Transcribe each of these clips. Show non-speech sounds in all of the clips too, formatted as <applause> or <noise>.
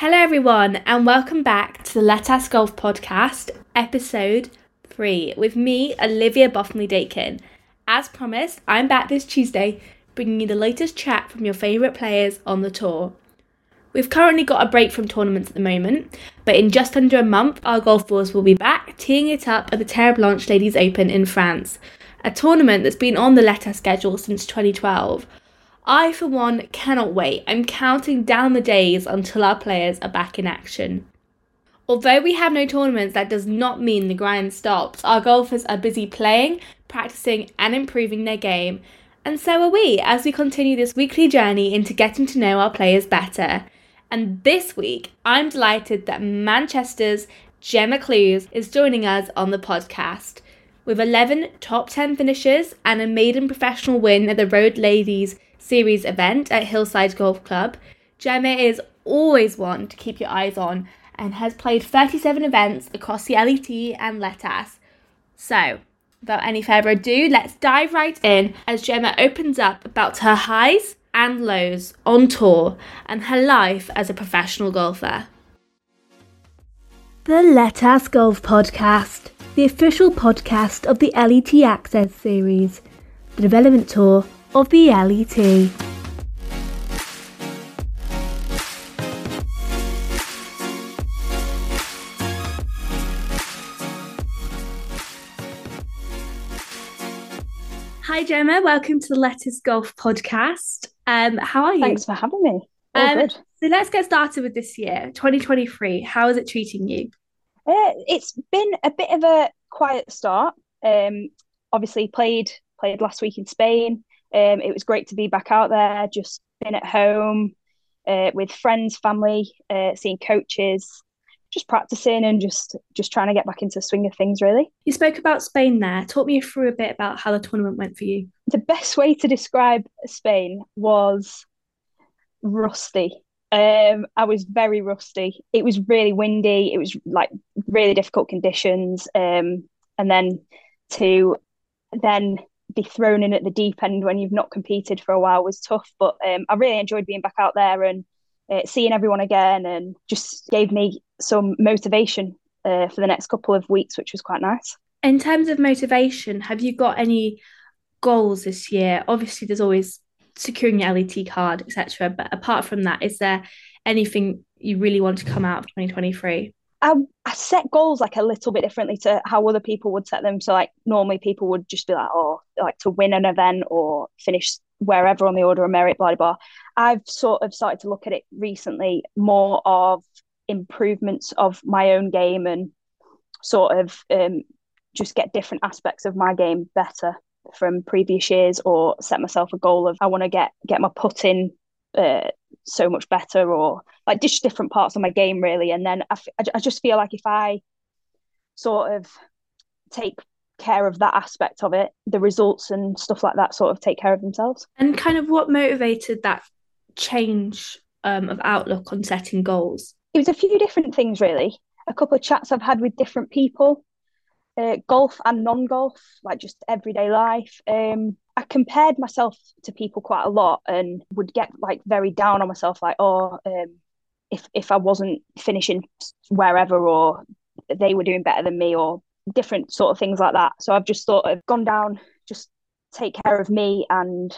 Hello, everyone, and welcome back to the LETAS Golf podcast, episode three, with me, Olivia Bothamley Dakin. As promised, I'm back this Tuesday, bringing you the latest chat from your favourite players on the tour. We've currently got a break from tournaments at the moment, but in just under a month, our golf balls will be back, teeing it up at the Terre Blanche Ladies Open in France, a tournament that's been on the LETAS schedule since 2012. I, for one, cannot wait. I'm counting down the days until our players are back in action. Although we have no tournaments, that does not mean the grind stops. Our golfers are busy playing, practicing, and improving their game. And so are we as we continue this weekly journey into getting to know our players better. And this week, I'm delighted that Manchester's Gemma Clews is joining us on the podcast. With 11 top 10 finishes and a maiden professional win at the Rose Ladies Series event at Hillside Golf Club, Gemma is always one to keep your eyes on and has played 37 events across the LET and LETAS. So, without any further ado, let's dive right in as Gemma opens up about her highs and lows on tour and her life as a professional golfer. The LETAS Golf Podcast, the official podcast of the LET Access series, the development tour of the LET. Hi Gemma, welcome to the LETAS Golf podcast. Um, how are you? Thanks for having me. All um, good. So let's get started with this year, 2023. How is it treating you? Uh, it's been a bit of a quiet start. Um, obviously played played last week in Spain. Um, it was great to be back out there, just been at home uh, with friends, family, uh, seeing coaches, just practicing and just just trying to get back into the swing of things. Really. You spoke about Spain there. Talk me through a bit about how the tournament went for you. The best way to describe Spain was rusty. Um, I was very rusty. It was really windy. It was like really difficult conditions. Um, and then to then be thrown in at the deep end when you've not competed for a while was tough. But um, I really enjoyed being back out there and uh, seeing everyone again, and just gave me some motivation uh, for the next couple of weeks, which was quite nice. In terms of motivation, have you got any goals this year? Obviously, there's always securing your LET card, etc. But apart from that, is there anything you really want to come out of 2023? I, I set goals like a little bit differently to how other people would set them. So like normally people would just be like, oh, like to win an event or finish wherever on the order of merit, blah blah. blah. I've sort of started to look at it recently more of improvements of my own game and sort of um, just get different aspects of my game better from previous years or set myself a goal of I want to get get my putting uh, so much better or like just different parts of my game really. And then I, f- I just feel like if i sort of take care of that aspect of it the results and stuff like that sort of take care of themselves. And kind of what motivated that change um, of outlook on setting goals? It was a few different things really. A couple of chats i've had with different people uh, golf and non-golf like just everyday life. Um, compared myself to people quite a lot and would get like very down on myself, like, oh, um, if if I wasn't finishing wherever or they were doing better than me or different sort of things like that. So I've just sort of gone down, just take care of me and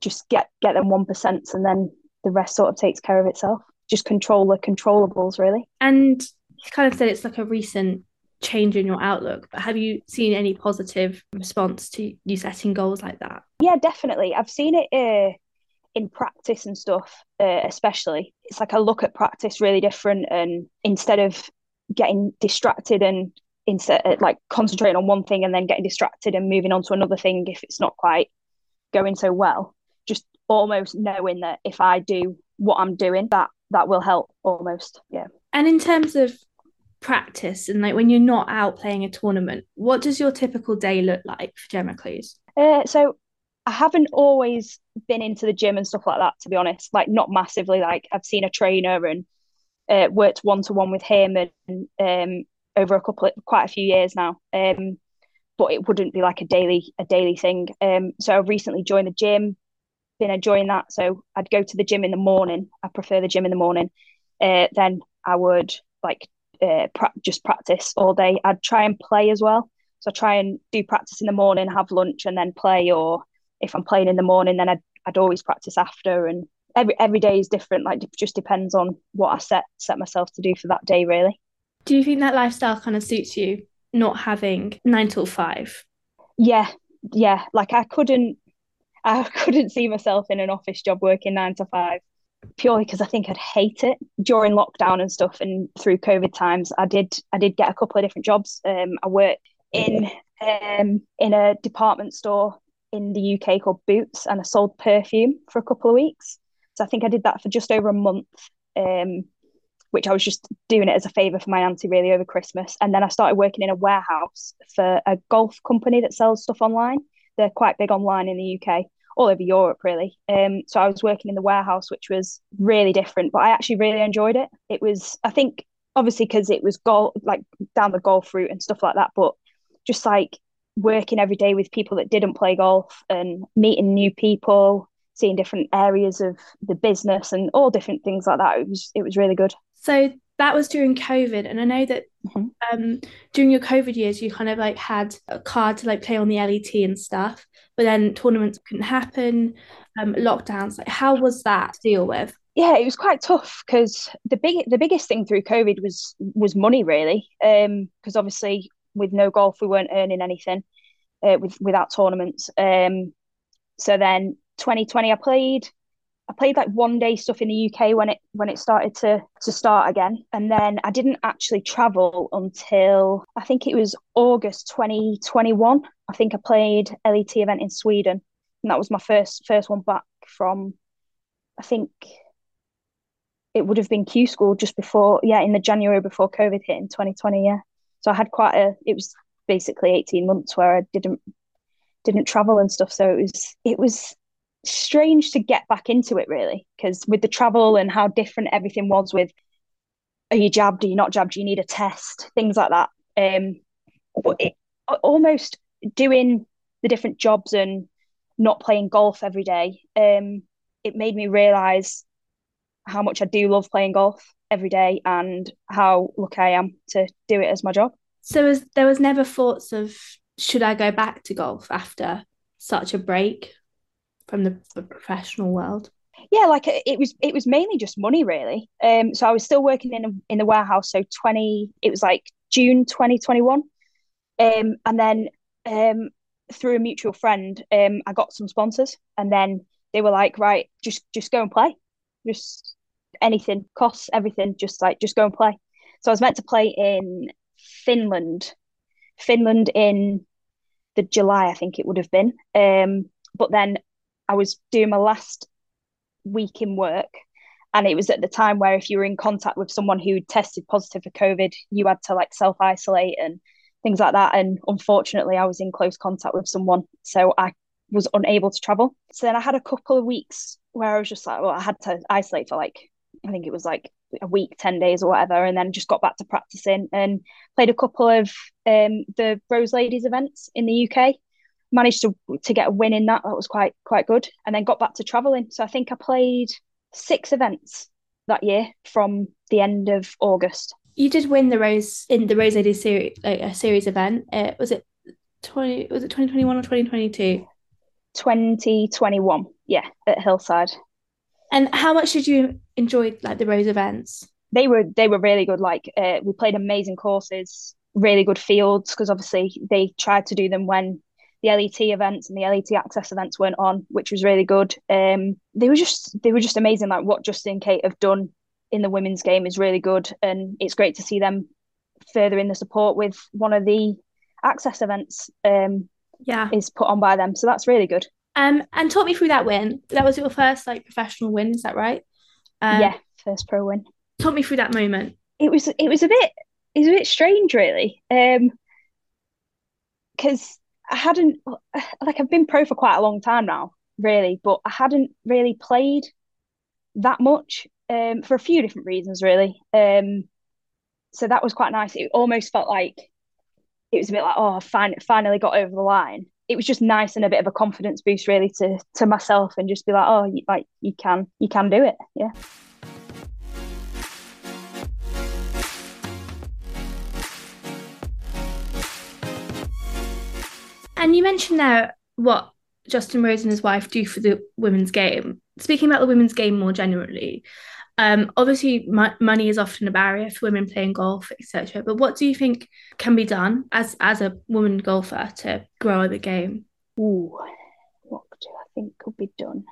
just get get them one percent, and then the rest sort of takes care of itself. Just control the controllables, really. And you kind of said it's like a recent change in your outlook but have you seen any positive response to you setting goals like that? Yeah definitely. I've seen it uh, in practice and stuff uh, especially. It's like i look at practice really different and instead of getting distracted and instead uh, like concentrating on one thing and then getting distracted and moving on to another thing if it's not quite going so well just almost knowing that if i do what i'm doing that that will help almost yeah. And in terms of practice and like when you're not out playing a tournament, what does your typical day look like for Gemma Clews? Uh, so I haven't always been into the gym and stuff like that, to be honest. Like not massively. Like I've seen a trainer and uh, worked one to one with him and um, over a couple of quite a few years now. Um, but it wouldn't be like a daily a daily thing. Um, so I've recently joined the gym, been enjoying that. So I'd go to the gym in the morning. I prefer the gym in the morning, uh, then I would like uh, pra- just practice all day. I'd try and play as well. So I try and do practice in the morning, have lunch, and then play. Or if I'm playing in the morning, then I'd, I'd always practice after. And every every day is different. Like it just depends on what I set set myself to do for that day, really. Do you think that lifestyle kind of suits you, not having nine till five? Yeah, yeah. Like I couldn't, I <laughs> couldn't see myself in an office job working nine to five purely because I think I'd hate it during lockdown and stuff and through COVID times. I did I did get a couple of different jobs. Um, I worked in um in a department store in the UK called Boots and I sold perfume for a couple of weeks. So I think I did that for just over a month. Um, which I was just doing it as a favour for my auntie really over Christmas. And then I started working in a warehouse for a golf company that sells stuff online. They're quite big online in the UK all over Europe, really. Um, so I was working in the warehouse, which was really different, but I actually really enjoyed it. It was, I think, obviously because it was golf, like down the golf route and stuff like that, but just like working every day with people that didn't play golf and meeting new people, seeing different areas of the business and all different things like that. It was, it was really good. So that was during COVID, and I know that mm-hmm. um, during your COVID years, you kind of like had a card to like play on the LET and stuff but then tournaments couldn't happen, um, lockdowns. Like, how was that to deal with? Yeah, it was quite tough because the big the biggest thing through COVID was was money really, because um, obviously with no golf we weren't earning anything uh, with without tournaments. Um, so then 2020 I played I played like one day stuff in the UK when it when it started to to start again, and then I didn't actually travel until I think it was August 2021. I think I played LET event in Sweden, and that was my first first one back from. I think it would have been Q school just before, yeah, in the January before COVID hit in 2020. Yeah, so I had quite a. It was basically 18 months where I didn't didn't travel and stuff. So it was it was strange to get back into it really because with the travel and how different everything was with are you jabbed are you not jabbed do you need a test things like that. Um but it, almost doing the different jobs and not playing golf every day um it made me realize how much I do love playing golf every day and how lucky I am to do it as my job. So was, there was never thoughts of should I go back to golf after such a break from the, professional world? yeah like it was it was mainly just money really. Um so i was still working in in the warehouse so 20 it was like june 2021 um and then um through a mutual friend um i got some sponsors and then they were like right just just go and play. Just anything costs everything just like just go and play. So i was meant to play in finland finland in the july i think it would have been. Um but then I was doing my last week in work. And it was at the time where if you were in contact with someone who tested positive for COVID, you had to like self isolate and things like that. And unfortunately, I was in close contact with someone. So I was unable to travel. So then I had a couple of weeks where I was just like, well, I had to isolate for like, I think it was like a week, 10 days or whatever, and then just got back to practicing and played a couple of um, the Rose Ladies events in the UK managed to to get a win in that. That was quite quite good, and then got back to traveling. So I think I played six events that year from the end of August. You did win the Rose in the Rose Ladies series, like a series event. Uh, was it twenty? Was it twenty twenty one or twenty twenty two? Twenty twenty one. Yeah, at Hillside. And how much did you enjoy like the Rose events? They were they were really good. Like uh, we played amazing courses, really good fields because obviously they tried to do them when the LET events and the LET access events weren't on, which was really good. Um, they were just they were just amazing. Like what Justin and Kate have done in the women's game is really good, and it's great to see them further in the support with one of the access events. Um, yeah, is put on by them, so that's really good. Um, and talk me through that win. That was your first like professional win, is that right? Um, yeah, first pro win. Talk me through that moment. It was it was a bit it was a bit strange, really. Um, because I hadn't like I've been pro for quite a long time now, really, but I hadn't really played that much um, for a few different reasons, really. Um, so that was quite nice. It almost felt like it was a bit like, oh, I fin- finally got over the line. It was just nice and a bit of a confidence boost, really, to to myself, and just be like, oh, you, like you can, you can do it, yeah. And you mentioned there what Justin Rose and his wife do for the women's game. Speaking about the women's game more generally, um, obviously mo- money is often a barrier for women playing golf, etc. But what do you think can be done as as a woman golfer to grow the game? Ooh, what do I think could be done?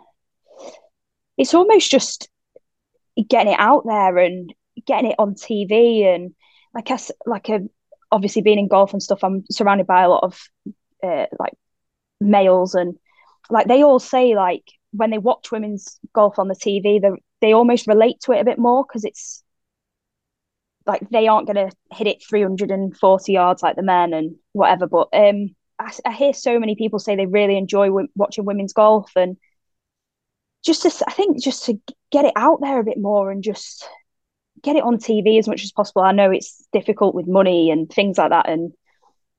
It's almost just getting it out there and getting it on TV and like I like a obviously being in golf and stuff. I'm surrounded by a lot of uh, like males and like they all say like when they watch women's golf on the TV, they they almost relate to it a bit more because it's like they aren't going to hit it 340 yards like the men and whatever. But um, I, I hear so many people say they really enjoy w- watching women's golf and just to, I think just to get it out there a bit more and just get it on TV as much as possible. I know it's difficult with money and things like that, and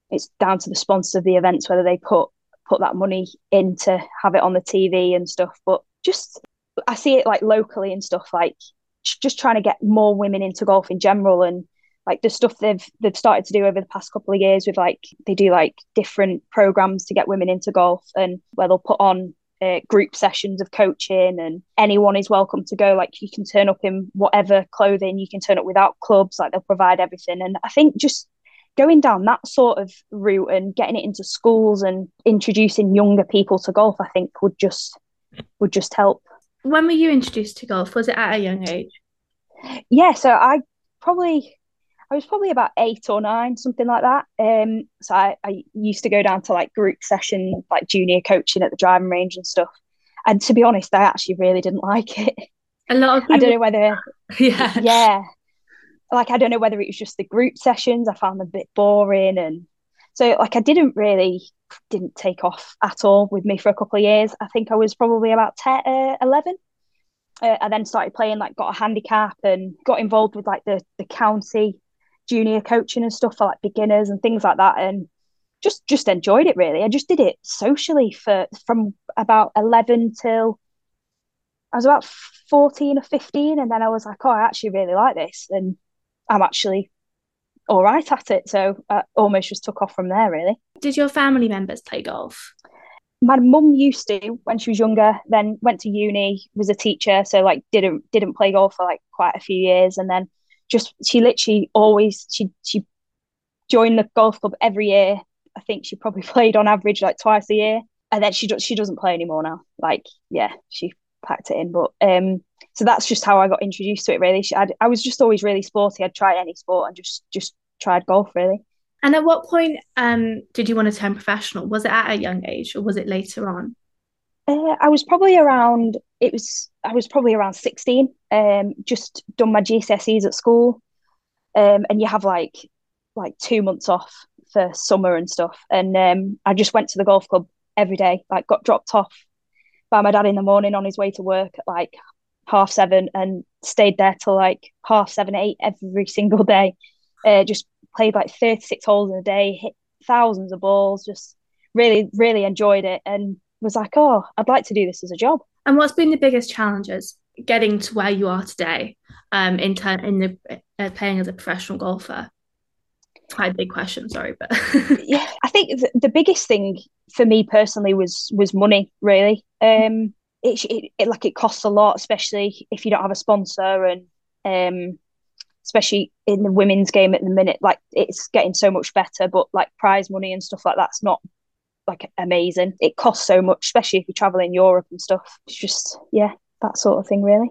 it's down to the sponsors of the events whether they put put that money in to have it on the TV and stuff. But just I see it like locally and stuff like just trying to get more women into golf in general and like the stuff they've they've started to do over the past couple of years with like they do like different programs to get women into golf and where they'll put on uh, group sessions of coaching and anyone is welcome to go like you can turn up in whatever clothing you can turn up without clubs like they'll provide everything and i think just going down that sort of route and getting it into schools and introducing younger people to golf i think would just would just help when were you introduced to golf was it at a young age yeah so i probably I was probably about eight or nine, something like that. Um, so I, I used to go down to like group session, like junior coaching at the driving range and stuff. And to be honest, I actually really didn't <laughs> like it. A lot of people... I don't know whether, <laughs> yeah, yeah, like I don't know whether it was just the group sessions. I found them a bit boring, and so like I didn't really didn't take off at all with me for a couple of years. I think I was probably about 10, uh, 11. Uh, I then started playing, like got a handicap and got involved with like the the county junior coaching and stuff for like beginners and things like that and just just enjoyed it really i just did it socially for from about 11 till i was about 14 or 15 and then i was like oh i actually really like this and i'm actually all right at it so i almost just took off from there really did your family members play golf my mum used to when she was younger then went to uni was a teacher so like didn't didn't play golf for like quite a few years and then just she literally always she she joined the golf club every year. I think she probably <laughs> played on average like twice a year, and then she she doesn't play anymore now. Like yeah, she packed it in. But um, so that's just how I got introduced to it. Really, I'd, I was just always really sporty. I'd try any sport and just just tried golf really. And at what point um did you want to turn professional? Was it at a young age or was it later on? Uh, I was probably around. It was. I was probably around sixteen. Um, just done my GCSEs at school, um, and you have like like two months off for summer and stuff. And um, I just went to the golf club every day. Like, got dropped off by my dad in the morning on his way to work at like half seven, and stayed there till like half seven, eight every <laughs> single day. Uh, just played like thirty six holes in a day, hit thousands of balls. Just really, really enjoyed it, and was like, oh, I'd like to do this as a job. And what's been the biggest challenges getting to where you are today um, in turn in the uh, playing as a professional golfer? Quite a big question, sorry, but <laughs> yeah, I think the, the biggest thing for me personally was was money. Really, um, it, it, it like it costs a lot, especially if you don't have a sponsor, and um, especially in the women's game at the minute. Like it's getting so much better, but like prize money and stuff like that's not like amazing. It costs so much, especially if you travel in Europe and stuff. It's just yeah, that sort of thing really.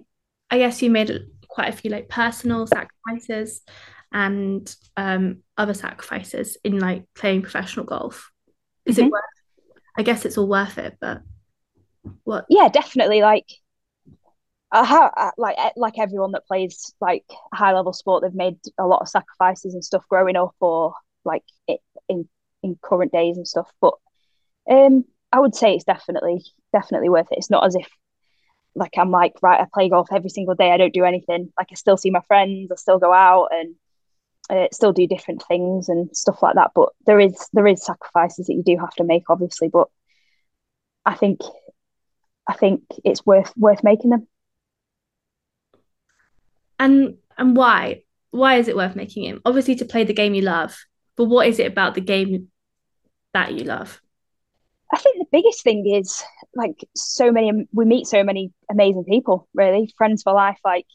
I guess you made quite a few like personal sacrifices and um other sacrifices in like playing professional golf. Is mm-hmm. it worth I guess it's all worth it, but what Yeah, definitely like I like like everyone that plays like high level sport, they've made a lot of sacrifices and stuff growing up or like it, in in current days and stuff. But um, I would say it's definitely definitely worth it. It's not as if like I'm like right, I play golf every single day. I don't do anything. Like I still see my friends. I still go out and uh, still do different things and stuff like that. But there is there is sacrifices that you do have to make, obviously. But I think I think it's worth worth making them. And and why? Why is it worth making it? Obviously to play the game you love, but what is it about the game that you love? I think the biggest thing is like so many we meet so many amazing people, really, friends for life, like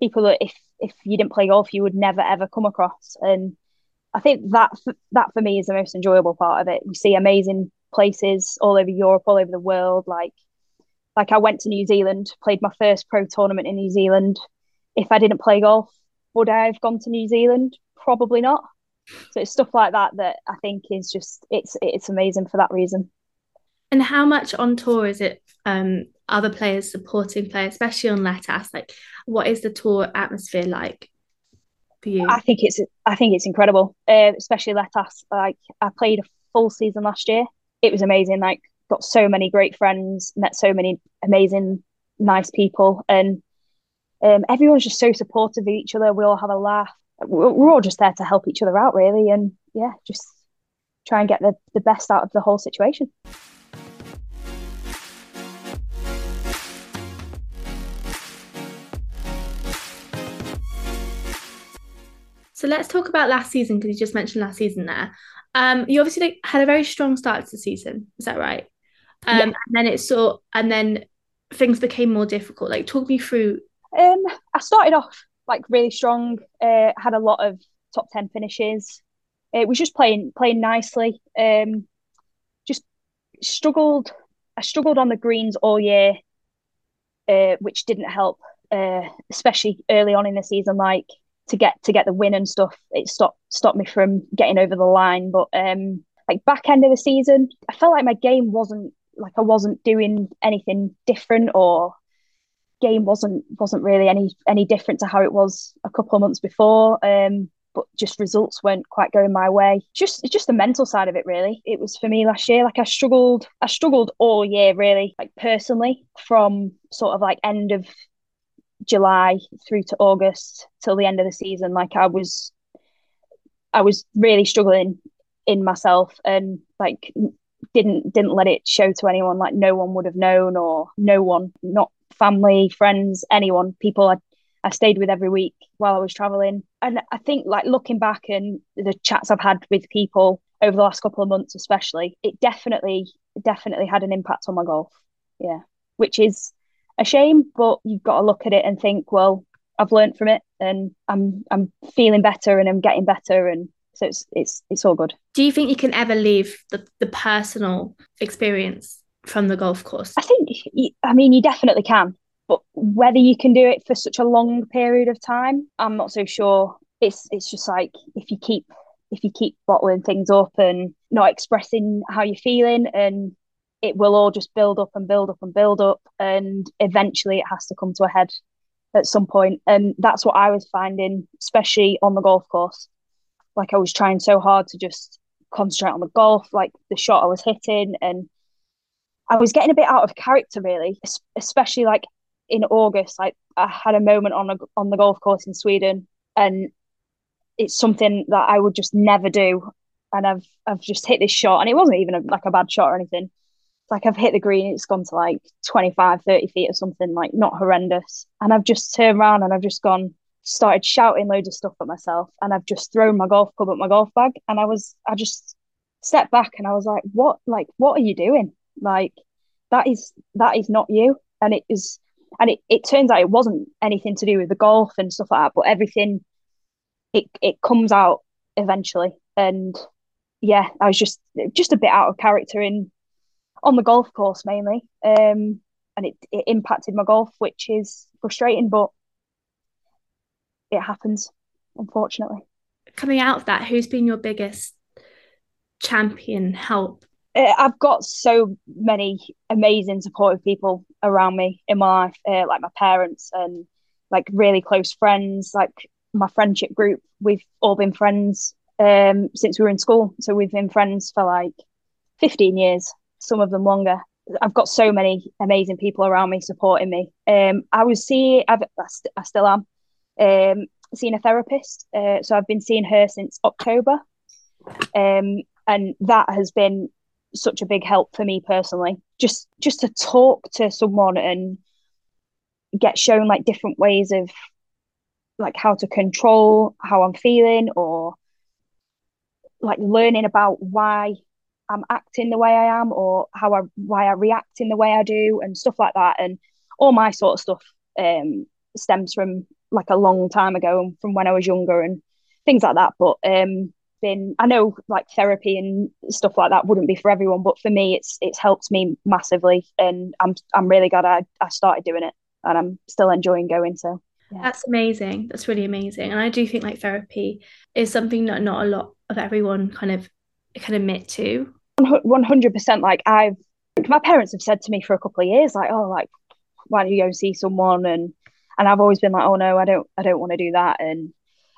people that if if you didn't play golf you would never ever come across. And I think that that for me is the most enjoyable part of it. We see amazing places all over Europe, all over the world. Like like I went to New Zealand, played my first pro tournament in New Zealand. If I didn't play golf, would I have gone to New Zealand? Probably not. So it's stuff like that that I think is just it's it's amazing for that reason. And how much on tour is it? Um, other players supporting players, especially on LETAS. Like, what is the tour atmosphere like for you? I think it's I think it's incredible, uh, especially Let Us. Like, I played a full season last year. It was amazing. Like, got so many great friends, met so many amazing, nice people, and um, everyone's just so supportive of each other. We all have a laugh. We're, all just there to help each other out, really, and yeah, just try and get the, the best out of the whole situation. So let's talk about last season because you just mentioned last season there. Um, you obviously had a very strong start to the season. Is that right? Um, yeah. and then it sort, and then things became more difficult. Like, talk me through. Um, I started off like really strong. Uh, had a lot of top ten finishes. It was just playing playing nicely. Um, just struggled. I struggled on the greens all year, uh, which didn't help, uh, especially early on in the season. Like to get to get the win and stuff. It stopped stopped me from getting over the line. But um, like back end of the season, I felt like my game wasn't like I wasn't doing anything different or game wasn't wasn't really any any different to how it was a couple of months before. Um, but just results weren't quite going my way. Just just the mental side of it, really. It was for me last year. Like I struggled, I struggled all year, really. Like personally, from sort of like end of July through to August till the end of the season. Like I was, I was really struggling in myself and like didn't didn't let it show to anyone. Like no one would have known, or no one, not family, friends, anyone, people I I stayed with every week while I was traveling. And I think like looking back and the chats I've had with people over the last couple of months, especially, it definitely definitely had an impact on my golf. Yeah, which is a shame, but you've got to look at it and think, well, I've learned from it and I'm I'm feeling better and I'm getting better and so it's it's it's all good. Do you think you can ever leave the, the personal experience from the golf course? I think I mean you definitely can, but whether you can do it for such a long period of time, I'm not so sure. It's it's just like if you keep if you keep bottling things up and not expressing how you're feeling and it will all just build up and build up and build up and eventually it has to come to a head at some point and that's what i was finding especially on the golf course like i was trying so hard to just concentrate on the golf like the shot i was hitting and i was getting a bit out of character really especially like in august like i had a moment on a, on the golf course in sweden and it's something that i would just never do and i've i've just hit this shot and it wasn't even a, like a bad shot or anything like I've hit the green, it's gone to like 25, 30 feet or something, like not horrendous. And I've just turned around and I've just gone, started shouting loads of stuff at myself. And I've just thrown my golf club at my golf bag. And I was, I just stepped back and I was like, what, like, what are you doing? Like, that is, that is not you. And it is, and it, it turns out it wasn't anything to do with the golf and stuff like that, but everything, it, it comes out eventually. And yeah, I was just, just a bit out of character in on the golf course mainly. Um, and it, it impacted my golf, which is frustrating, but it happens, unfortunately. Coming out of that, who's been your biggest champion help? Uh, I've got so many amazing supportive people around me in my life, uh, like my parents and like really close friends, like my friendship group. We've all been friends um, since we were in school. So we've been friends for like 15 years some of them longer. I've got so many amazing people around me supporting me. Um, I was see, I've, I still am, um, seeing a therapist. Uh, so I've been seeing her since October. Um, and that has been such a big help for me personally. Just, just to talk to someone and get shown like different ways of like how to control how I'm feeling or like learning about why I'm acting the way I am or how I why I react in the way I do and stuff like that. And all my sort of stuff um, stems from like a long time ago and from when I was younger and things like that. But um, been I know like therapy and stuff like that wouldn't be for everyone, but for me it's it's helped me massively and I'm I'm really glad I, I started doing it and I'm still enjoying going. So yeah. That's amazing. That's really amazing. And I do think like therapy is something that not a lot of everyone kind of can admit to. 100% like I've my parents have said to me for a couple of years like oh like why don't you go and see someone and and I've always been like oh no I don't I don't want to do that. And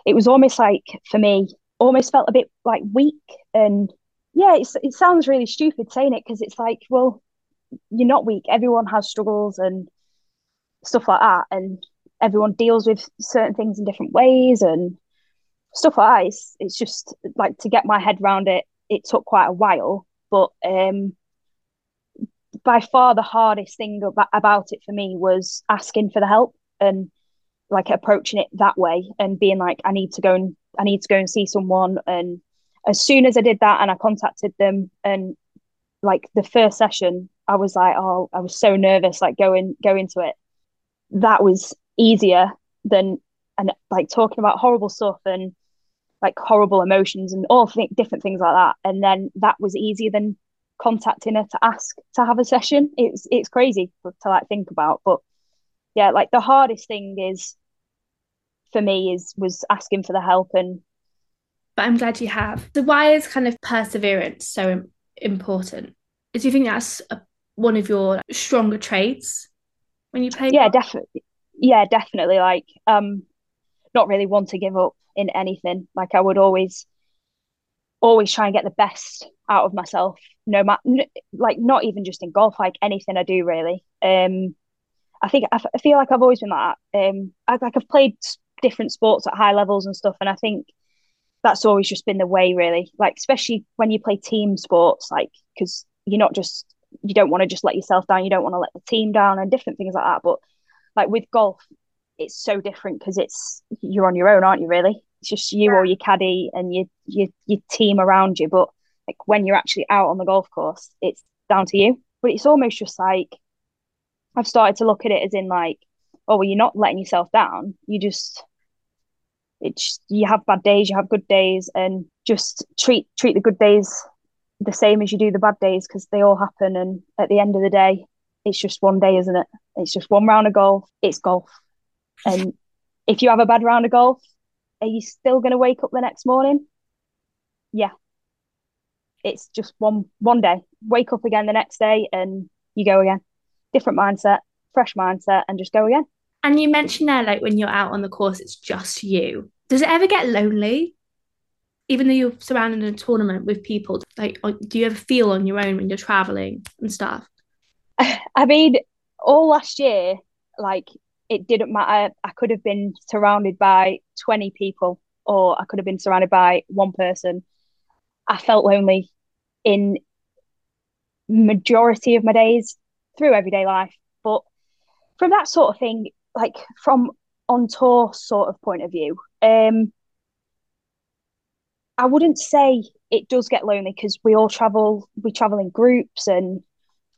it was almost like for me almost felt a bit like weak. And yeah it sounds really stupid saying it because it's like well you're not weak. Everyone has struggles and stuff like that. And everyone deals with certain things in different ways and stuff like that. It's, it's just like to get my head around it it took quite a while. But um by far the hardest thing about, about it for me was asking for the help and like approaching it that way and being like i need to go and i need to go and see someone. And as soon as i did that and i contacted them and like the first session i was like oh i was so nervous like going go into it. That was easier than and like talking about horrible stuff and like horrible emotions and all th- different things like that. And then that was easier than contacting her to ask to have a session. It's it's crazy to like think about but yeah, like the hardest thing is for me is was asking for the help and but I'm glad you have. So why is kind of perseverance so important? Do you think that's a, one of your stronger traits when you play? Yeah, definitely. Yeah, definitely. Like, um, not really want to give up in anything. Like, I would always, always try and get the best out of myself. No matter, like, not even just in golf. Like anything I do, really. Um, I think I, f- I feel like I've always been like that. Um, I, like I've played different sports at high levels and stuff, and I think that's always just been the way, really. Like especially when you play team sports, like because you're not just you don't want to just let yourself down, you don't want to let the team down, and different things like that. But like with golf, it's so different because it's you're on your own, aren't you? Really, it's just you yeah. or your caddy and your your your team around you. But like when you're actually out on the golf course, it's down to you. But it's almost just like I've started to look at it as in like, oh, well, you're not letting yourself down. You just, it's you have bad days, you have good days, and just treat treat the good days the same as you do the bad days because they all happen. And at the end of the day, it's just one day, isn't it? It's just one round of golf. It's golf, and if you have a bad round of golf, are you still going to wake up the next morning? Yeah. It's just one one day. Wake up again the next day, and you go again different mindset, fresh mindset, and just go again. And you mentioned there, like when you're out on the course, it's just you. Does it ever get lonely? Even though you're surrounded in a tournament with people, like, uh, do you ever feel on your own when you're traveling and stuff? <sighs> I mean, all last year, like, it didn't matter. I could have been surrounded by 20 people, or I could have been surrounded by one person. I felt lonely in majority of my days through everyday life. But from that sort of thing, like from on tour sort of point of view, um, I wouldn't say it does get lonely because we all travel, we travel in groups and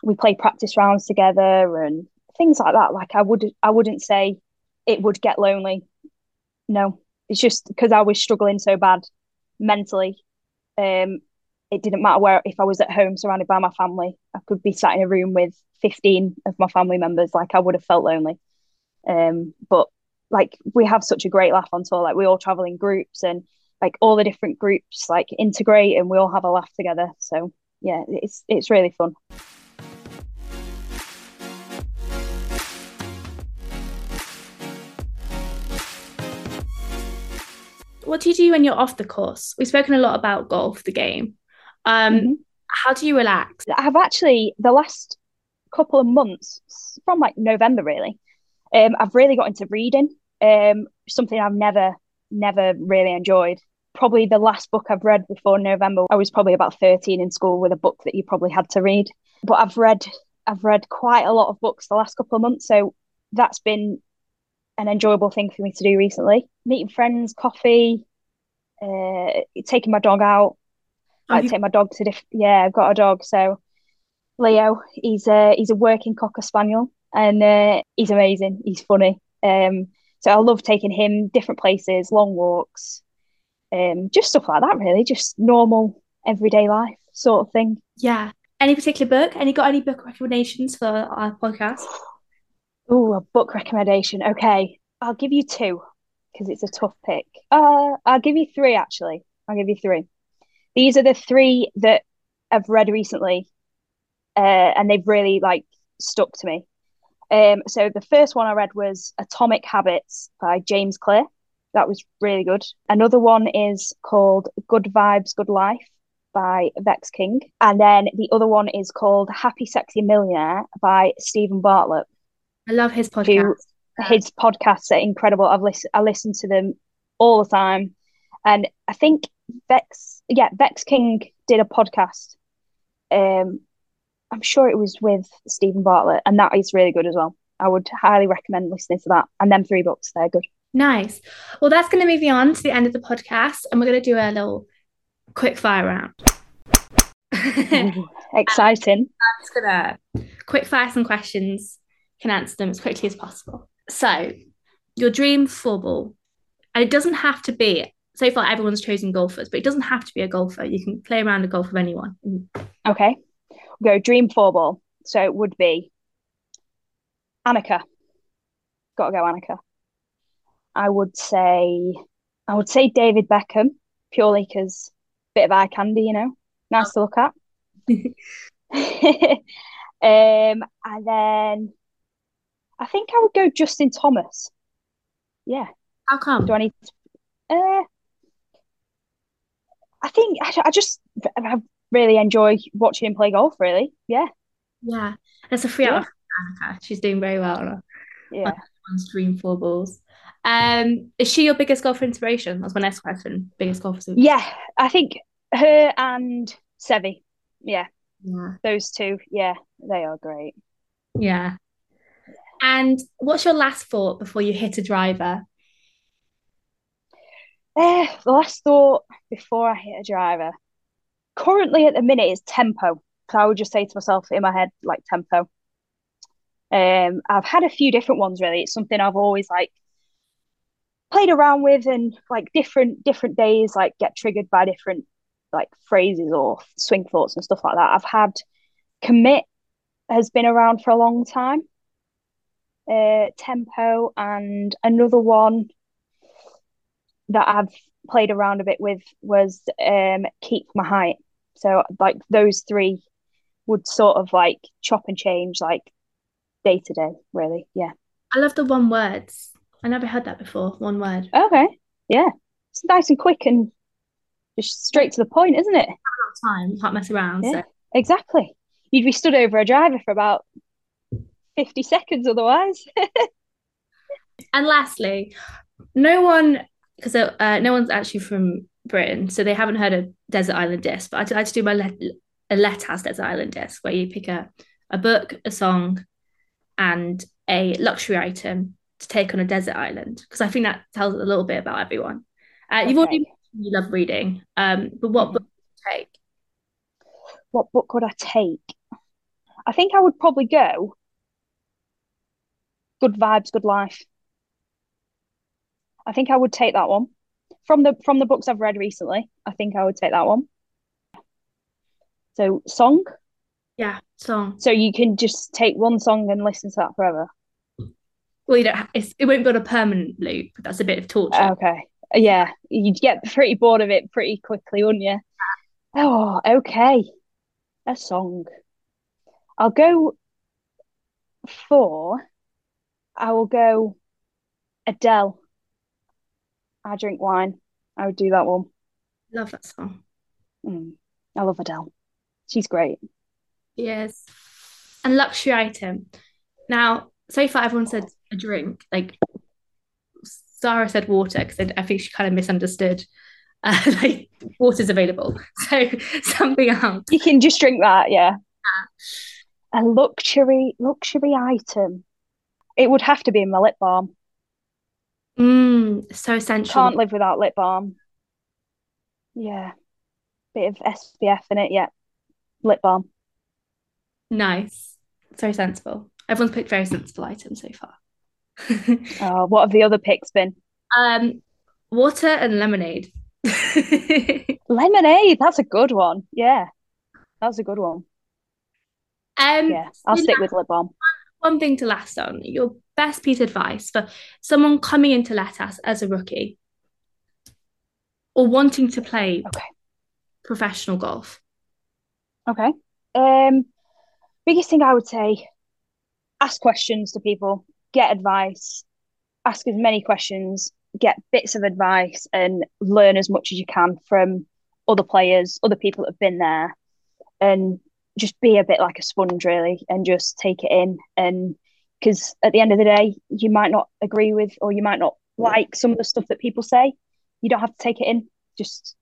we play practice rounds together and things like that. Like I would, I wouldn't say it would get lonely. No, it's just because I was struggling so bad mentally. Um, it didn't matter where if I was at home surrounded by my family, I could be sat in a room with 15 of my family members, like I would have felt lonely. Um, but like we have such a great laugh on tour, like we all travel in groups and like all the different groups like integrate and we all have a laugh together. So yeah, it's it's really fun. What do you do when you're off the course? We've spoken a lot about golf, the game. Um, mm-hmm. How do you relax? I've actually the last couple of months from like November really, um, I've really got into reading. Um, something I've never never really enjoyed. Probably the last book I've read before November, I was probably about 13 in school with a book that you probably had to read. But I've read I've read quite a lot of books the last couple of months, so that's been an enjoyable thing for me to do recently. Meeting friends, coffee, uh, taking my dog out, Oh, I you- take my dog to different. Yeah, I've got a dog. So Leo, he's a he's a working cocker spaniel, and uh, he's amazing. He's funny. Um, so I love taking him different places, long walks, um, just stuff like that. Really, just normal everyday life sort of thing. Yeah. Any particular book? Any got any book recommendations for our podcast? Oh, a book recommendation. Okay, I'll give you two because it's a tough pick. Uh, I'll give you three actually. I'll give you three. These are the three that I've read recently, uh, and they've really like stuck to me. Um, so the first one I read was Atomic Habits by James Clear. That was really good. Another one is called Good Vibes, Good Life by Vex King. And then the other one is called Happy Sexy Millionaire by Steven Bartlett I love his podcast. his podcasts are incredible. I've listened I listen to them all the time. And I think Vex yeah, Vex King did a podcast. Um I'm sure it was with Steven Bartlett, and that is really good as well. I would highly recommend listening to that. And them three books, they're good. Nice. Well, that's going to move you on to the end of the podcast, and we're going to do a little quick fire round. <laughs> I'm Ooh, exciting. just gonna quick fire some questions. Can answer them as quickly as possible. So, your dream football, and it doesn't have to be. So far, everyone's chosen golfers, but it doesn't have to be a golfer. You can play around a golf with anyone. Okay. We'll go dream four ball. So it would be Annika. Gotta go Annika. I would say I would say David Beckham, purely because bit of eye candy, you know. Nice to look at. <laughs> <laughs> um, and then I think I would go Justin Thomas. Yeah. How come? Do I need uh I think I, I just I really enjoy watching him play golf, really. Yeah. Yeah, that's a free Yeah. out of Annika. She's doing very well on Yeah. on stream four balls. Um, is she your biggest golfer inspiration? That's my next question. Biggest golfer. Yeah, I think her and Seve. Yeah, Yeah. those two. Yeah, they are great. Yeah. And what's your last thought before you hit a driver? Uh, the last thought before I hit a driver. Currently, at the minute, is tempo. So I would just say to myself in my head, like tempo. Um, I've had a few different ones really. It's something I've always like played around with, and like different different days, like get triggered by different like phrases or swing thoughts and stuff like that. I've had commit has been around for a long time. Uh, tempo and another one that I've played around a bit with was um keep my height. So like those three would sort of like chop and change like day to day, really. Yeah. I love the one words. I never heard that before. One word. Okay. Yeah. It's nice and quick and just straight to the point, isn't it? Time. You can't mess around. Yeah. So Exactly. You'd be stood over a driver for about 50 seconds otherwise. <laughs> And lastly, no one, because uh, no one's actually from Britain, so they haven't heard of Desert Island Disc. But I, I just do my let, a Let's Desert Island Disc, where you pick a, a book, a song, and a luxury item to take on a desert island. Because I think that tells a little bit about everyone. Uh, You've already mentioned you love reading, um, but what Mhm. book would you take? What book would I take? I think I would probably go Good Vibes, Good Life. I think I would take that one. From the from the books I've read recently, I think I would take that one. So song. Yeah, song. So you can just take one song and listen to that forever. Well, you don't. it won't be on a permanent loop. That's a bit of torture. Ah, okay. Yeah, you'd get pretty bored of it pretty quickly, wouldn't you? Oh, okay. A song. I'll go for, I will go Adele. I drink wine. I would do that one. Love that song. Mm, I love Adele. She's great. Yes. And luxury item. Now, so far everyone said a drink. Like Sarah said water because I think she kind of misunderstood. Uh, <laughs> like water's available. <laughs> So something else. You can just drink that, yeah. A luxury luxury item. It would have to be my lip balm. Mm, so essential. Can't live without lip balm. Yeah. bit of SPF in it. Yeah, lip balm. Nice. Very sensible. Everyone's picked very sensible items so far. <laughs> oh, what have the other picks been? Um, water and lemonade. <laughs> lemonade. That's a good one. Yeah, that's a good one. Um, yeah, I'll stick with lip balm. One thing to last on your best piece of advice for someone coming into LETAS as a rookie or wanting to play okay. professional golf. Okay. Um, biggest thing I would say: ask questions to people, get advice, ask as many questions, get bits of advice, and learn as much as you can from other players, other people that have been there, and just be a bit like a sponge really and just take it in and because at the end of the day you might not agree with or you might not like some of the stuff that people say. You don't have to take it in just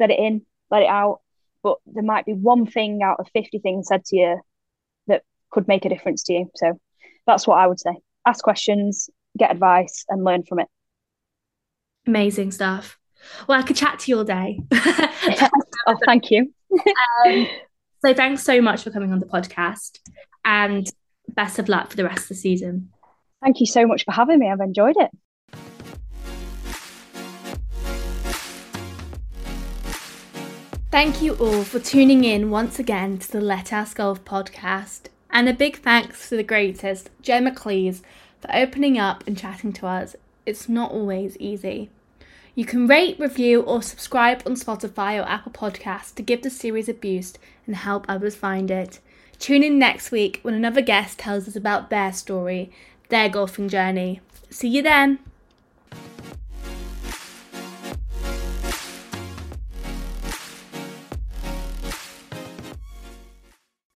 let it in let it out. But there might be one thing out of 50 things said to you that could make a difference to you. So that's what i would say. Ask questions get advice and learn from it. Amazing stuff. Well i could chat to you all day. <laughs> Oh thank you. <laughs> Um, so thanks so much for coming on the podcast. And best of luck for the rest of the season. Thank you so much for having me. I've enjoyed it. Thank you all for tuning in once again to the LETAS Golf podcast. And a big thanks to the greatest, Gemma Clews, for opening up and chatting to us. It's not always easy. You can rate, review, or subscribe on Spotify or Apple Podcasts to give the series a boost and help others find it. Tune in next week when another guest tells us about their story, their golfing journey. See you then!